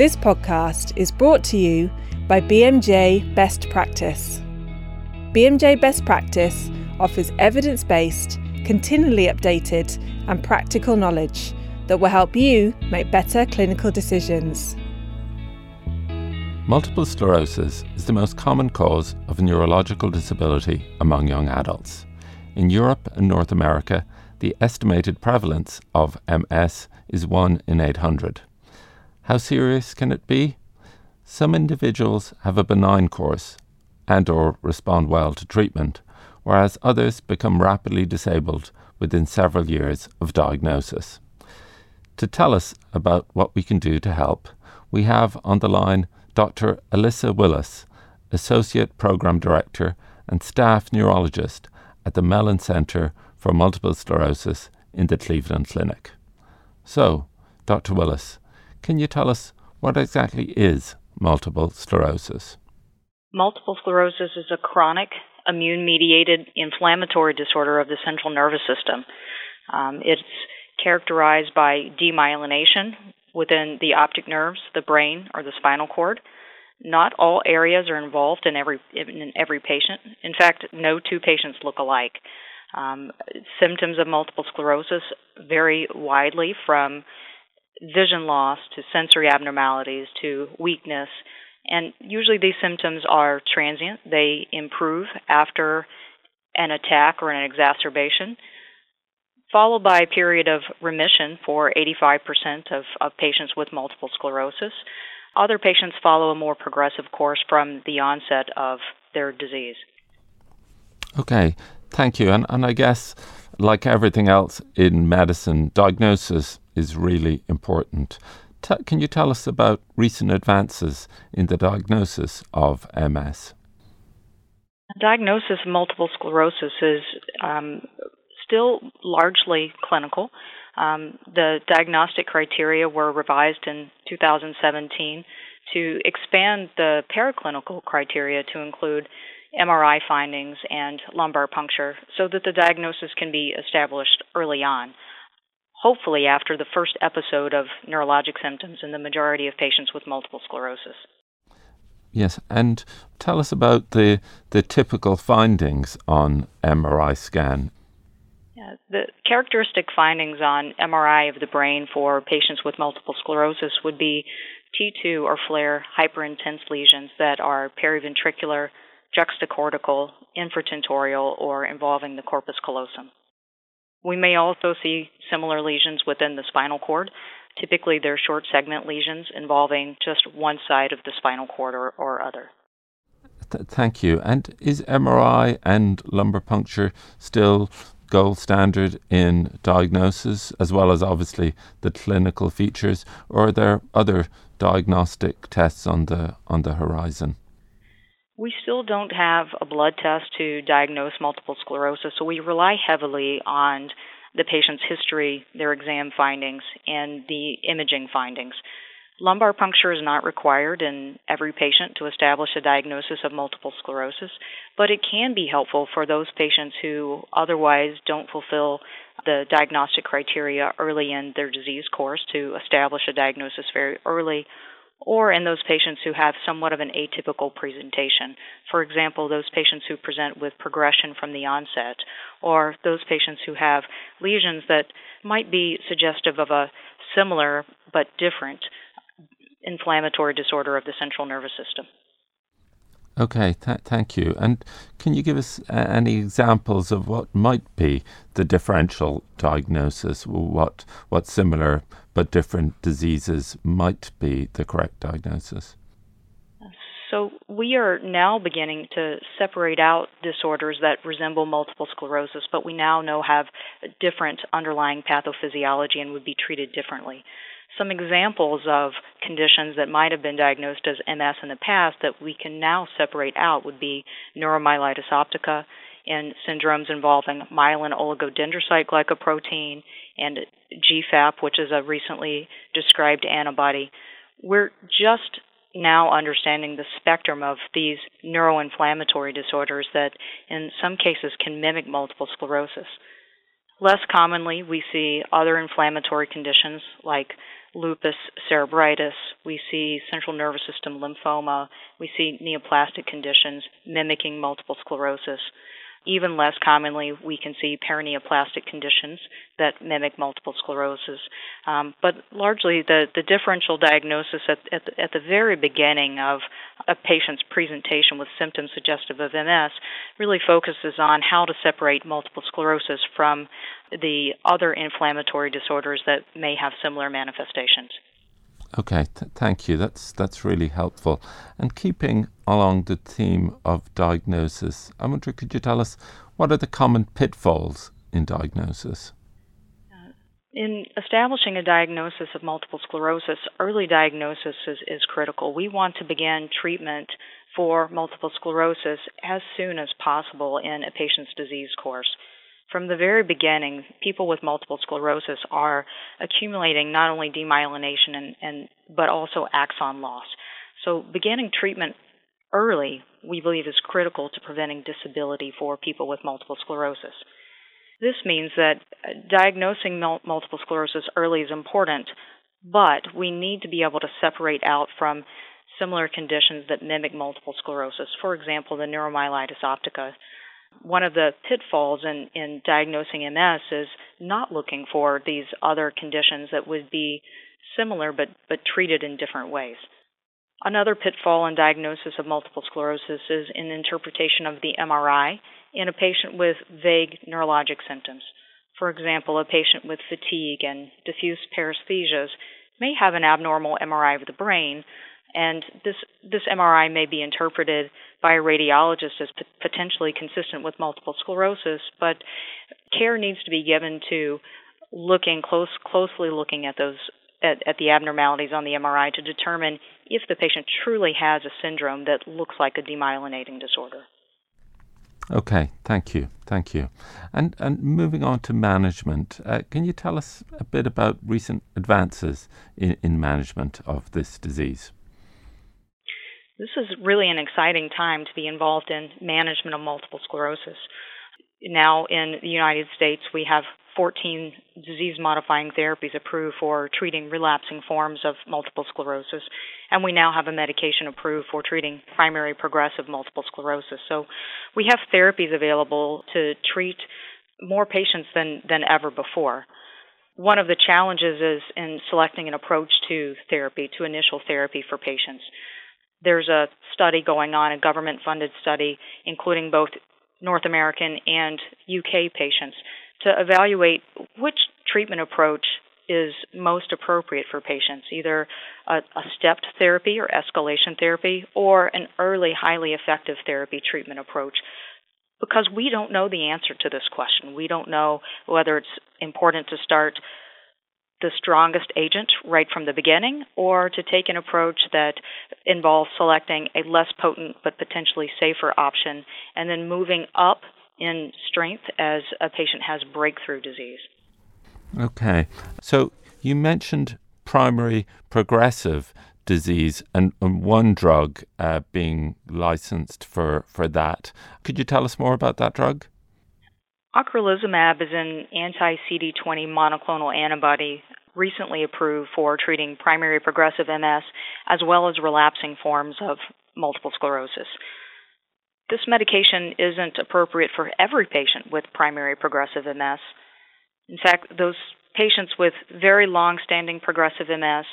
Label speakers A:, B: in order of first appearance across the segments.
A: This podcast is brought to you by BMJ Best Practice. BMJ Best Practice offers evidence based, continually updated, and practical knowledge that will help you make better clinical decisions.
B: Multiple sclerosis is the most common cause of neurological disability among young adults. In Europe and North America, the estimated prevalence of MS is 1 in 800. How serious can it be? Some individuals have a benign course and or respond well to treatment, whereas others become rapidly disabled within several years of diagnosis. To tell us about what we can do to help, we have on the line Dr. Alissa Willis, Associate Program Director and Staff Neurologist at the Mellen Centre for Multiple Sclerosis in the Cleveland Clinic. So, Dr. Willis, can you tell us what exactly is multiple sclerosis?
C: Multiple sclerosis is a chronic immune mediated inflammatory disorder of the central nervous system. Um, it's characterized by demyelination within the optic nerves, the brain, or the spinal cord. Not all areas are involved in every in every patient. In fact, no two patients look alike. Um, symptoms of multiple sclerosis vary widely from vision loss to sensory abnormalities to weakness. And usually these symptoms are transient. They improve after an attack or an exacerbation, followed by a period of remission for 85% of, of patients with multiple sclerosis. Other patients follow a more progressive course from the onset of their disease.
B: Okay, thank you. And, and I guess, like everything else in medicine, diagnosis is really important. T- can you tell us about recent advances in the diagnosis of MS?
C: Diagnosis of multiple sclerosis is um, still largely clinical. Um, the diagnostic criteria were revised in 2017 to expand the paraclinical criteria to include MRI findings and lumbar puncture so that the diagnosis can be established early on hopefully after the first episode of neurologic symptoms in the majority of patients with multiple sclerosis.
B: Yes, and tell us about the the typical findings on MRI scan.
C: Yeah, the characteristic findings on MRI of the brain for patients with multiple sclerosis would be T2 or FLAIR hyperintense lesions that are periventricular, juxtacortical, infratentorial, or involving the corpus callosum. We may also see similar lesions within the spinal cord. Typically, they're short segment lesions involving just one side of the spinal cord or, or other.
B: Th- thank you. And is MRI and lumbar puncture still gold standard in diagnosis, as well as obviously the clinical features, or are there other diagnostic tests on the on the horizon?
C: We still don't have a blood test to diagnose multiple sclerosis, so we rely heavily on the patient's history, their exam findings, and the imaging findings. Lumbar puncture is not required in every patient to establish a diagnosis of multiple sclerosis, but it can be helpful for those patients who otherwise don't fulfill the diagnostic criteria early in their disease course to establish a diagnosis very early or in those patients who have somewhat of an atypical presentation. For example, those patients who present with progression from the onset, or those patients who have lesions that might be suggestive of a similar but different inflammatory disorder of the central nervous system.
B: Okay, th- thank you. And can you give us uh, any examples of what might be the differential diagnosis? What what similar but different diseases might be the correct diagnosis?
C: So we are now beginning to separate out disorders that resemble multiple sclerosis, but we now know have different underlying pathophysiology and would be treated differently. Some examples of conditions that might have been diagnosed as MS in the past that we can now separate out would be neuromyelitis optica and syndromes involving myelin oligodendrocyte glycoprotein and GFAP, which is a recently described antibody. We're just now understanding the spectrum of these neuroinflammatory disorders that in some cases can mimic multiple sclerosis. Less commonly, we see other inflammatory conditions like lupus cerebritis, we see central nervous system lymphoma, we see neoplastic conditions mimicking multiple sclerosis. Even less commonly, we can see paraneoplastic conditions that mimic multiple sclerosis. Um, but largely, the, the differential diagnosis at, at, the, at the very beginning of a patient's presentation with symptoms suggestive of MS really focuses on how to separate multiple sclerosis from the other inflammatory disorders that may have similar manifestations.
B: Okay, th- thank you. That's that's really helpful. And keeping along the theme of diagnosis, I wonder, could you tell us what are the common pitfalls in diagnosis?
C: Uh, in establishing a diagnosis of multiple sclerosis, early diagnosis is, is critical. We want to begin treatment for multiple sclerosis as soon as possible in a patient's disease course from the very beginning, people with multiple sclerosis are accumulating not only demyelination and, and but also axon loss. So beginning treatment early, we believe, is critical to preventing disability for people with multiple sclerosis. This means that uh, diagnosing multiple sclerosis early is important, but we need to be able to separate out from similar conditions that mimic multiple sclerosis. For example, the neuromyelitis optica one of the pitfalls in, in diagnosing MS is not looking for these other conditions that would be similar but, but treated in different ways. Another pitfall in diagnosis of multiple sclerosis is in interpretation of the MRI in a patient with vague neurologic symptoms. For example, a patient with fatigue and diffuse paresthesias may have an abnormal MRI of the brain, and this this MRI may be interpreted by a radiologist as potentially consistent with multiple sclerosis, but care needs to be given to looking close closely looking at those at, at the abnormalities on the MRI to determine if the patient truly has a syndrome that looks like a demyelinating disorder.
B: Okay, thank you, thank you. And and moving on to management, uh, can you tell us a bit about recent advances in, in management of this disease?
C: This is really an exciting time to be involved in management of multiple sclerosis. Now, in the United States, we have 14 disease modifying therapies approved for treating relapsing forms of multiple sclerosis, and we now have a medication approved for treating primary progressive multiple sclerosis. So we have therapies available to treat more patients than, than ever before. One of the challenges is in selecting an approach to therapy, to initial therapy for patients there's a study going on, a government funded study, including both North American and UK patients, to evaluate which treatment approach is most appropriate for patients, either a, a, stepped therapy or escalation therapy, or an early, highly effective therapy treatment approach. Because we don't know the answer to this question. We don't know whether it's important to start the strongest agent right from the beginning, or to take an approach that involves selecting a less potent but potentially safer option and then moving up in strength as a patient has breakthrough disease.
B: Okay. So you mentioned primary progressive disease and, and one drug uh, being licensed for, for that. Could you tell us more about that drug?
C: Ocrelizumab is an anti CD20 monoclonal antibody recently approved for treating primary progressive MS as well as relapsing forms of multiple sclerosis. This medication isn't appropriate for every patient with primary progressive MS. In fact, those patients with very long standing progressive MS,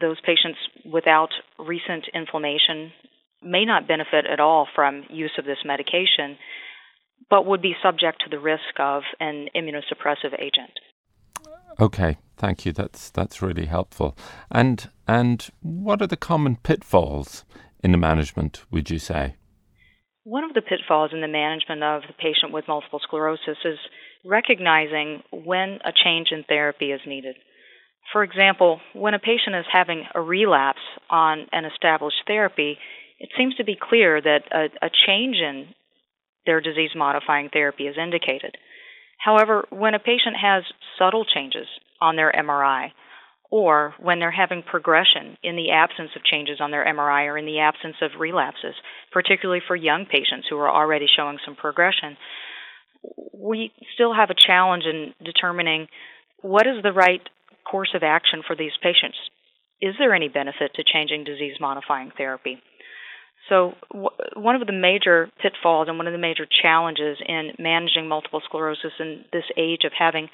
C: those patients without recent inflammation, may not benefit at all from use of this medication but would be subject to the risk of an immunosuppressive agent.
B: Okay, thank you. That's that's really helpful. And and what are the common pitfalls in the management? Would you say?
C: One of the pitfalls in the management of the patient with multiple sclerosis is recognizing when a change in therapy is needed. For example, when a patient is having a relapse on an established therapy, it seems to be clear that a, a change in their disease modifying therapy is indicated. However, when a patient has subtle changes on their MRI, or when they're having progression in the absence of changes on their MRI or in the absence of relapses, particularly for young patients who are already showing some progression, we still have a challenge in determining what is the right course of action for these patients. Is there any benefit to changing disease modifying therapy? So, w- one of the major pitfalls and one of the major challenges in managing multiple sclerosis in this age of having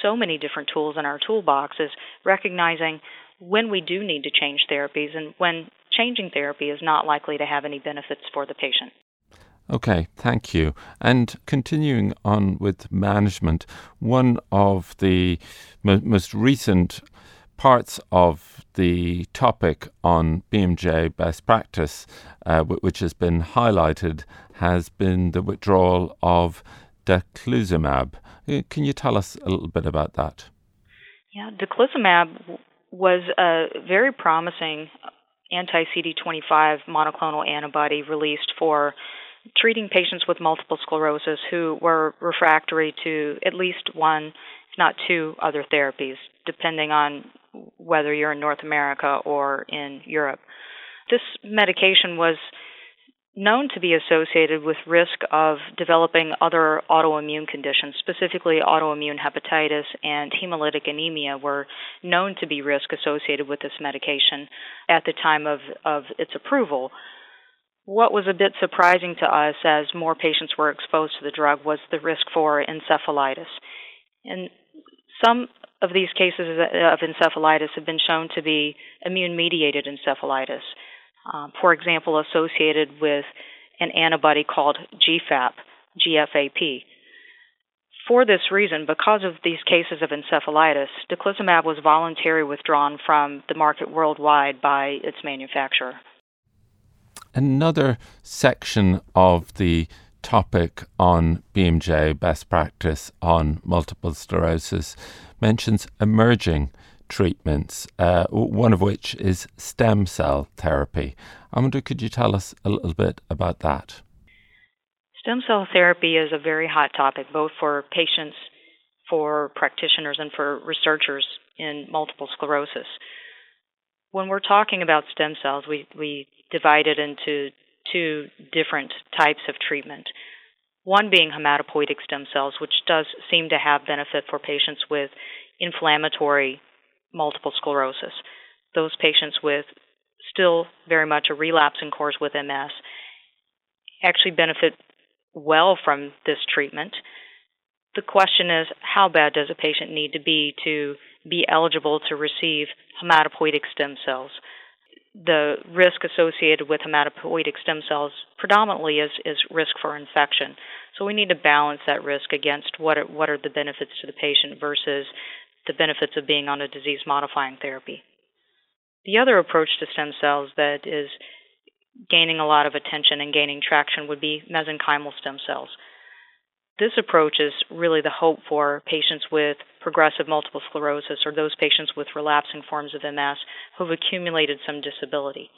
C: so many different tools in our toolbox is recognizing when we do need to change therapies and when changing therapy is not likely to have any benefits for the patient.
B: Okay, thank you. And continuing on with management, one of the mo- most recent parts of the topic on BMJ best practice, uh, which has been highlighted, has been the withdrawal of daclizumab. Uh, can you tell us a little bit about that?
C: Yeah, daclizumab was a very promising anti CD25 monoclonal antibody released for treating patients with multiple sclerosis who were refractory to at least one, if not two, other therapies, depending on whether you're in North America or in Europe. This medication was known to be associated with risk of developing other autoimmune conditions, specifically autoimmune hepatitis and hemolytic anemia were known to be risk associated with this medication at the time of, of its approval. What was a bit surprising to us as more patients were exposed to the drug was the risk for encephalitis. And some of these cases of encephalitis have been shown to be immune mediated encephalitis um, for example, associated with an antibody called GFAP, GFAP. For this reason, because of these cases of encephalitis, daclizumab was voluntarily withdrawn from the market worldwide by its manufacturer.
B: Another section of the topic on BMJ best practice on multiple sclerosis mentions emerging treatments, uh, one of which is stem cell therapy. I wonder, could you tell us a little bit about that?
C: Stem cell therapy is a very hot topic, both for patients, for practitioners, and for researchers in multiple sclerosis. When we're talking about stem cells, we, we divide it into two different types of treatment. One being hematopoietic stem cells, which does seem to have benefit for patients with inflammatory multiple sclerosis. Those patients with still very much a relapsing course with MS actually benefit well from this treatment. The question is how bad does a patient need to be to be eligible to receive hematopoietic stem cells? The risk associated with hematopoietic stem cells predominantly is, is risk for infection. So we need to balance that risk against what are, what are the benefits to the patient versus the benefits of being on a disease modifying therapy. The other approach to stem cells that is gaining a lot of attention and gaining traction would be mesenchymal stem cells. This approach is really the hope for patients with progressive multiple sclerosis or those patients with relapsing forms of MS who have accumulated some disability.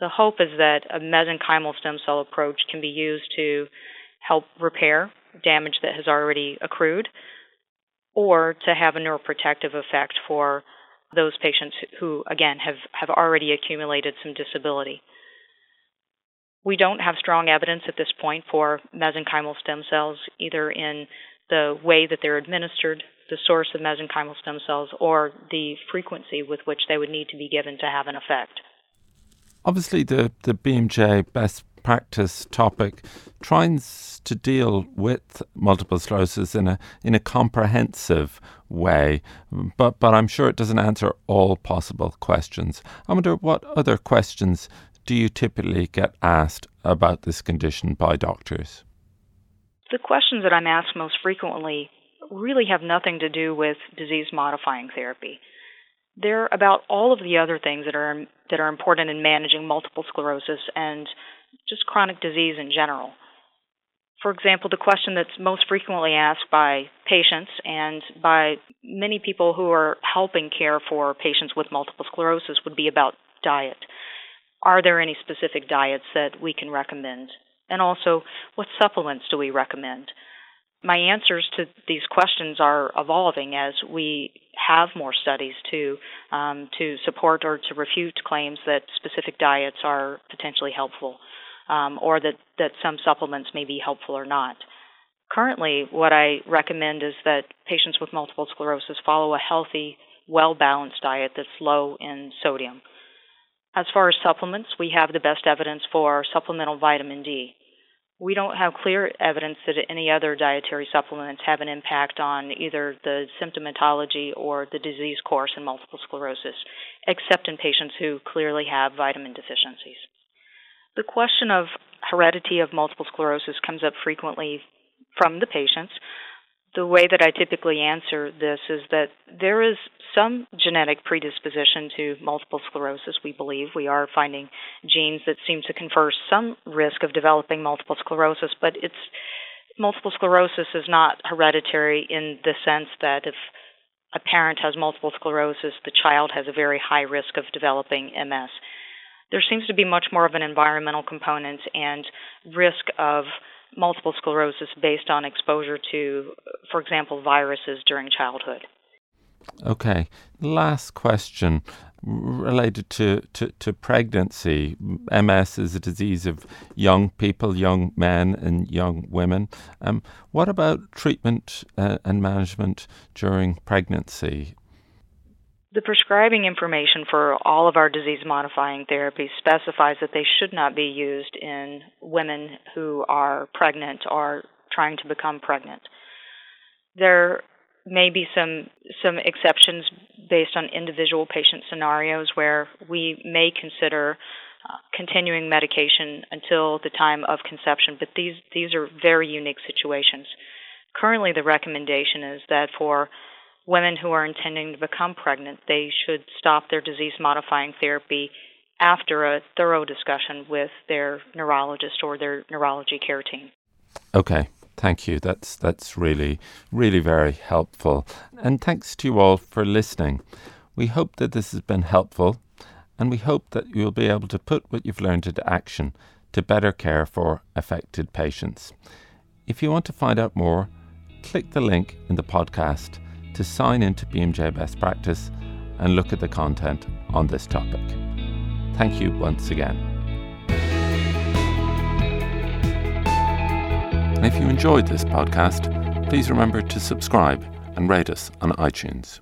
C: The hope is that a mesenchymal stem cell approach can be used to help repair damage that has already accrued or to have a neuroprotective effect for those patients who, again, have, have already accumulated some disability. We don't have strong evidence at this point for mesenchymal stem cells, either in the way that they're administered, the source of mesenchymal stem cells, or the frequency with which they would need to be given to have an effect.
B: Obviously, the, the BMJ best practice topic tries to deal with multiple sclerosis in a in a comprehensive way, but but I'm sure it doesn't answer all possible questions. I wonder what other questions do you typically get asked about this condition by doctors?
C: The questions that I'm asked most frequently really have nothing to do with disease modifying therapy. They're about all of the other things that are that are important in managing multiple sclerosis and just chronic disease in general. For example, the question that's most frequently asked by patients and by many people who are helping care for patients with multiple sclerosis would be about diet. Are there any specific diets that we can recommend? And also, what supplements do we recommend? My answers to these questions are evolving as we have more studies to um, to support or to refute claims that specific diets are potentially helpful um, or that, that some supplements may be helpful or not. Currently, what I recommend is that patients with multiple sclerosis follow a healthy, well balanced diet that's low in sodium. As far as supplements, we have the best evidence for supplemental vitamin D. We don't have clear evidence that any other dietary supplements have an impact on either the symptomatology or the disease course in multiple sclerosis, except in patients who clearly have vitamin deficiencies. The question of heredity of multiple sclerosis comes up frequently from the patients. The way that I typically answer this is that there is some genetic predisposition to multiple sclerosis, we believe. We are finding genes that seem to confer some risk of developing multiple sclerosis, but it's multiple sclerosis is not hereditary in the sense that if a parent has multiple sclerosis, the child has a very high risk of developing MS. There seems to be much more of an environmental component and risk of multiple sclerosis based on exposure to, for example, viruses during childhood.
B: Okay. Last question related to, to, to pregnancy. MS is a disease of young people, young men, and young women. Um, what about treatment uh, and management during pregnancy?
C: The prescribing information for all of our disease modifying therapies specifies that they should not be used in women who are pregnant or trying to become pregnant. There may be some some exceptions based on individual patient scenarios where we may consider uh, continuing medication until the time of conception, but these these are very unique situations. Currently, the recommendation is that for women who are intending to become pregnant, they should stop their disease modifying therapy after a thorough discussion with their neurologist or their neurology care team.
B: Okay. Thank you. That's that's really really very helpful. And thanks to you all for listening. We hope that this has been helpful and we hope that you'll be able to put what you've learned into action to better care for affected patients. If you want to find out more, click the link in the podcast to sign into BMJ Best Practice and look at the content on this topic. Thank you once again. If you enjoyed this podcast, please remember to subscribe and rate us on iTunes.